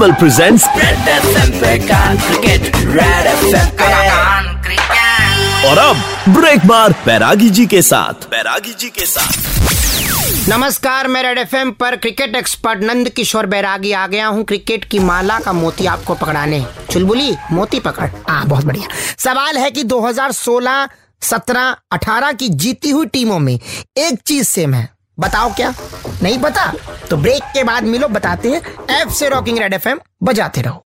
विमल presents और अब break बार बैरागी जी के साथ। बैरागी जी के साथ। नमस्कार मैं रेड एफएम पर क्रिकेट एक्सपर्ट नंद किशोर बैरागी आ गया हूँ। क्रिकेट की माला का मोती आपको पकड़ाने। चुलबुली मोती पकड़। हाँ बहुत बढ़िया। सवाल है कि 2016, 17, 18 की जीती हुई टीमों में एक चीज़ सेम है। बताओ क्या? नहीं पता? तो ब्रेक के बाद मिलो, बताते हैं। एफ़ से रॉकिंग रेड एफएम बजाते रहो।